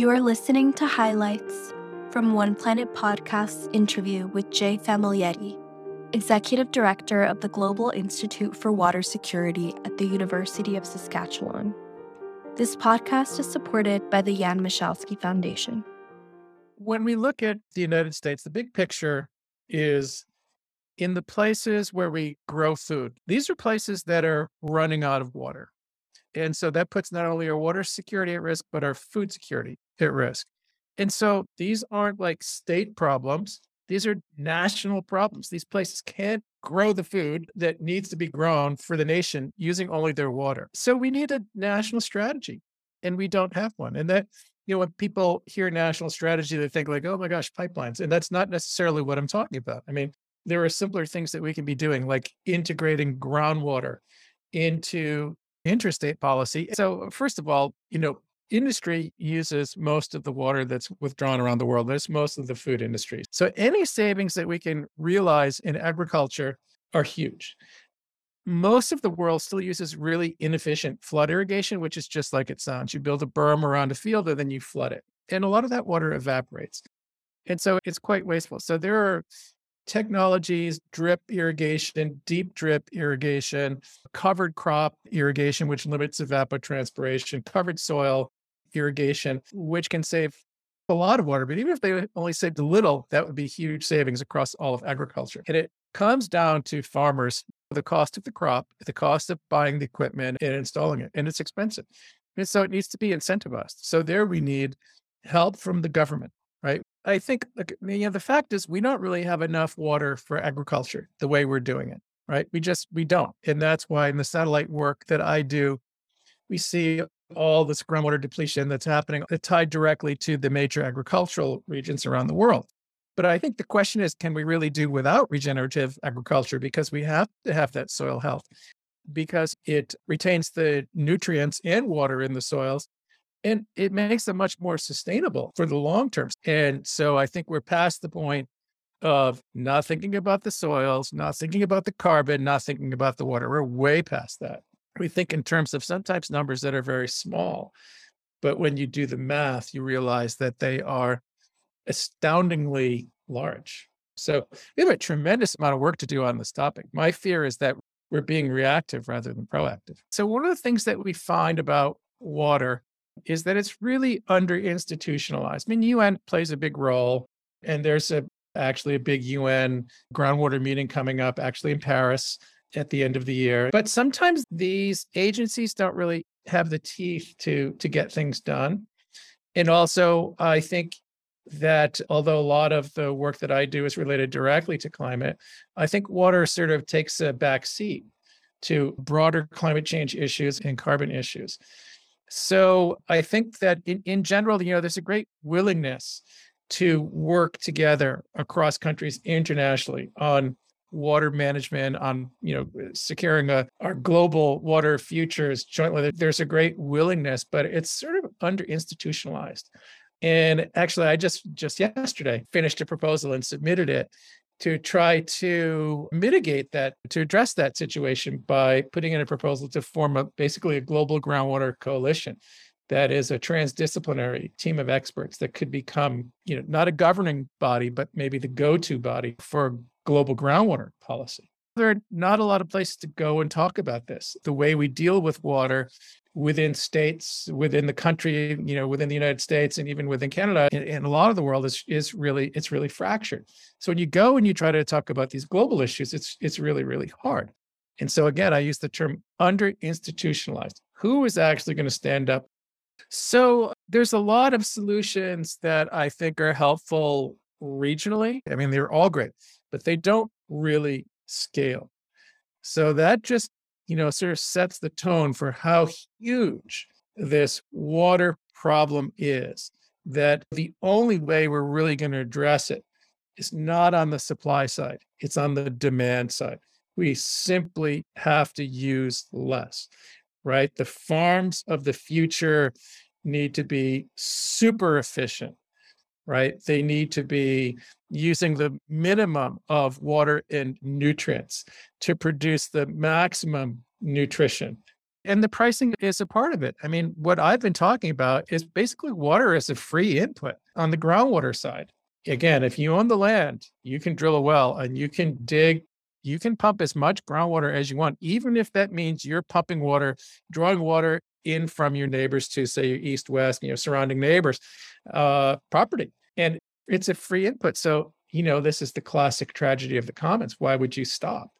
You are listening to highlights from One Planet Podcast's interview with Jay Famiglietti, Executive Director of the Global Institute for Water Security at the University of Saskatchewan. This podcast is supported by the Jan Michalski Foundation. When we look at the United States, the big picture is in the places where we grow food. These are places that are running out of water. And so that puts not only our water security at risk, but our food security at risk. And so these aren't like state problems. These are national problems. These places can't grow the food that needs to be grown for the nation using only their water. So we need a national strategy, and we don't have one. And that, you know, when people hear national strategy, they think like, oh my gosh, pipelines. And that's not necessarily what I'm talking about. I mean, there are simpler things that we can be doing, like integrating groundwater into interstate policy. So, first of all, you know, industry uses most of the water that's withdrawn around the world. There's most of the food industry. So, any savings that we can realize in agriculture are huge. Most of the world still uses really inefficient flood irrigation, which is just like it sounds. You build a berm around a field and then you flood it. And a lot of that water evaporates. And so it's quite wasteful. So there are technologies, drip irrigation, deep drip irrigation, covered crop irrigation, which limits evapotranspiration, covered soil irrigation, which can save a lot of water. But even if they only saved a little, that would be huge savings across all of agriculture. And it comes down to farmers, the cost of the crop, the cost of buying the equipment and installing it. And it's expensive. And so it needs to be incentivized. So there we need help from the government, right? I think you know, the fact is we don't really have enough water for agriculture the way we're doing it, right? We just we don't, and that's why in the satellite work that I do, we see all this groundwater depletion that's happening it tied directly to the major agricultural regions around the world. But I think the question is, can we really do without regenerative agriculture? Because we have to have that soil health, because it retains the nutrients and water in the soils and it makes them much more sustainable for the long term. And so I think we're past the point of not thinking about the soils, not thinking about the carbon, not thinking about the water. We're way past that. We think in terms of sometimes numbers that are very small. But when you do the math, you realize that they are astoundingly large. So we have a tremendous amount of work to do on this topic. My fear is that we're being reactive rather than proactive. So, one of the things that we find about water is that it's really under institutionalized. I mean, UN plays a big role, and there's a actually a big UN groundwater meeting coming up actually in Paris at the end of the year. But sometimes these agencies don't really have the teeth to to get things done. And also, I think that although a lot of the work that I do is related directly to climate, I think water sort of takes a back seat to broader climate change issues and carbon issues. So I think that in, in general, you know, there's a great willingness to work together across countries internationally on water management, on you know securing a, our global water futures jointly. There's a great willingness, but it's sort of under institutionalized. And actually, I just just yesterday finished a proposal and submitted it to try to mitigate that, to address that situation by putting in a proposal to form a basically a global groundwater coalition that is a transdisciplinary team of experts that could become, you know, not a governing body, but maybe the go-to body for global groundwater policy. There are not a lot of places to go and talk about this. The way we deal with water within states, within the country, you know, within the United States and even within Canada and, a lot of the world is is really it's really fractured. So when you go and you try to talk about these global issues, it's it's really, really hard. And so again, I use the term under institutionalized. Who is actually going to stand up? So there's a lot of solutions that I think are helpful regionally. I mean, they're all great, but they don't really scale. So that just you know, sort of sets the tone for how huge this water problem is. That the only way we're really going to address it is not on the supply side, it's on the demand side. We simply have to use less, right? The farms of the future need to be super efficient right? They need to be using the minimum of water and nutrients to produce the maximum nutrition And the pricing is a part of it. I mean, what I've been talking about is basically water as a free input on the groundwater side. Again, if you own the land, you can drill a well and you can dig, you can pump as much groundwater as you want, even if that means you're pumping water, drawing water in from your neighbors to say your east, west, you know, surrounding neighbors, uh, property. And it's a free input. So, you know, this is the classic tragedy of the commons. Why would you stop?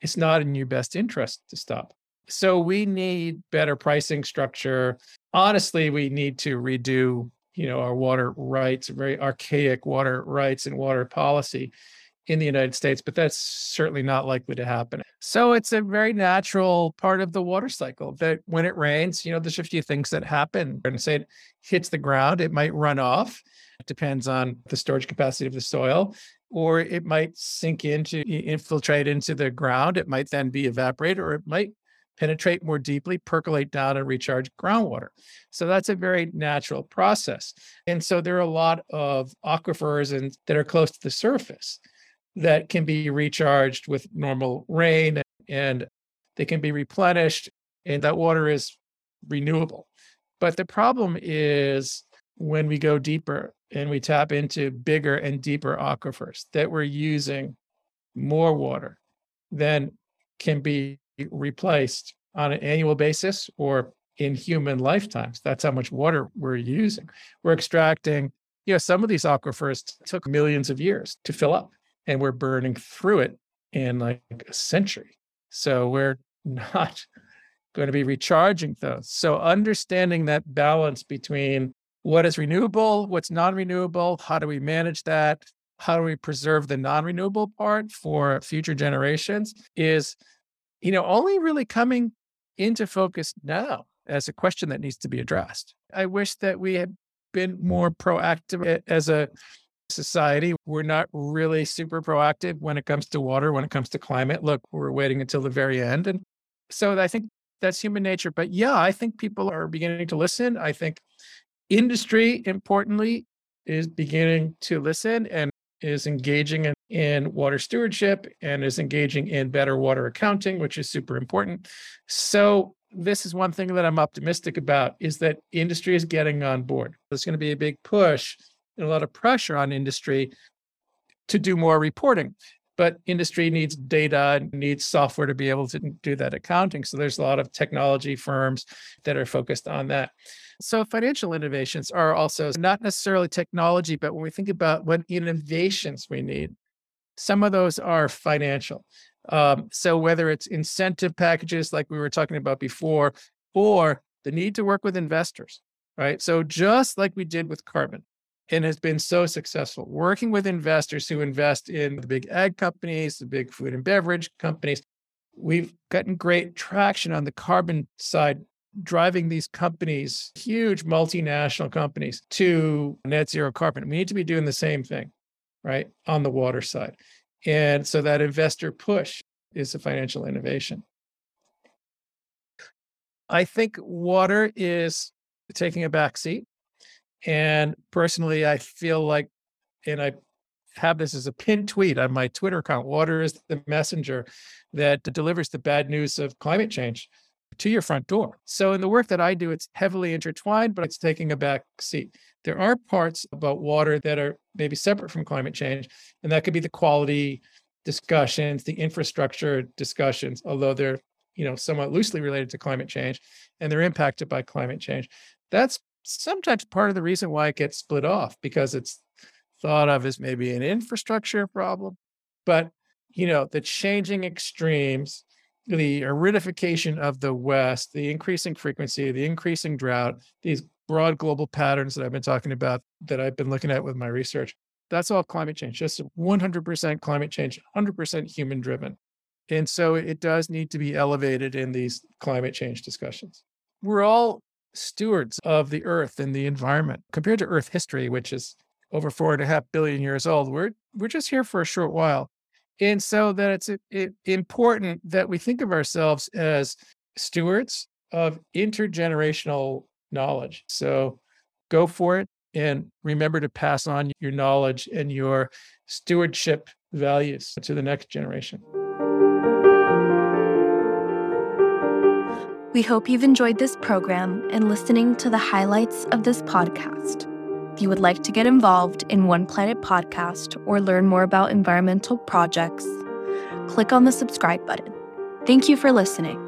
It's not in your best interest to stop. So we need better pricing structure. Honestly, we need to redo, you know, our water rights, very archaic water rights and water policy in the United States, but that's certainly not likely to happen. So it's a very natural part of the water cycle that when it rains, you know, there's a few things that happen. And say it hits the ground, it might run off. It depends on the storage capacity of the soil or it might sink into infiltrate into the ground it might then be evaporated or it might penetrate more deeply, percolate down, and recharge groundwater. So that's a very natural process. And so there are a lot of aquifers and that are close to the surface that can be recharged with normal rain and they can be replenished and that water is renewable. But the problem is when we go deeper and we tap into bigger and deeper aquifers that we're using more water than can be replaced on an annual basis or in human lifetimes. That's how much water we're using. We're extracting, you know, some of these aquifers took millions of years to fill up, and we're burning through it in like a century. So we're not going to be recharging those. So understanding that balance between what is renewable, what's non renewable, how do we manage that? How do we preserve the non renewable part for future generations is you know, only really coming into focus now as a question that needs to be addressed. I wish that we had been more proactive eh, as a society. We're not really super proactive when it comes to water, when it comes to climate. Look, we're waiting until the very end. And so I think that's human nature. But yeah, I think people are beginning to listen. I think industry, importantly, is beginning to listen and is engaging in, in water stewardship and is engaging in better water accounting, which is super important. So this is one thing that I'm optimistic about is that industry is getting on board. There's going to be a big push and a lot of pressure on industry to do more reporting. But industry needs data needs software to be able to do that accounting. So there's a lot of technology firms that are focused on that. So financial innovations are also not necessarily technology, but when we think about what innovations we need, some of those are financial. Um, so whether it's incentive packages like we were talking about before, or the need to work with investors, right? So just like we did with carbon, and has been so successful working with investors who invest in the big ag companies, the big food and beverage companies. We've gotten great traction on the carbon side driving these companies, huge multinational companies, to net zero carbon. We need to be doing the same thing, right, on the water side. And so that investor push is a financial innovation. I think water is taking a back seat. And personally, I feel like, and I have this as a pinned tweet on my Twitter account water is the messenger that delivers the bad news of climate change to your front door. So in the work that I do, it's heavily intertwined, but it's taking a back seat. There are parts about water that are maybe separate from climate change, and that could be the quality discussions, the infrastructure discussions, although they're you know somewhat loosely related to climate change and they're impacted by climate change. That's sometimes part of the reason why it gets split off because it's thought of as maybe an infrastructure problem. But you know, the changing extremes the aridification of the West, the increasing frequency, the increasing drought, these broad global patterns that I've been talking about that I've been looking at with my research, that's all climate change, just 100% climate change, 100% human driven. And so it does need to be elevated in these climate change discussions. We're all stewards of the earth and the environment compared to earth history, which is over four and a half billion years old. We're, we're just here for a short while. And so that it's it, important that we think of ourselves as stewards of intergenerational knowledge. So go for it and remember to pass on your knowledge and your stewardship values to the next generation. We hope you've enjoyed this program and listening to the highlights of this podcast. If you would like to get involved in One Planet Podcast or learn more about environmental projects, click on the subscribe button. Thank you for listening.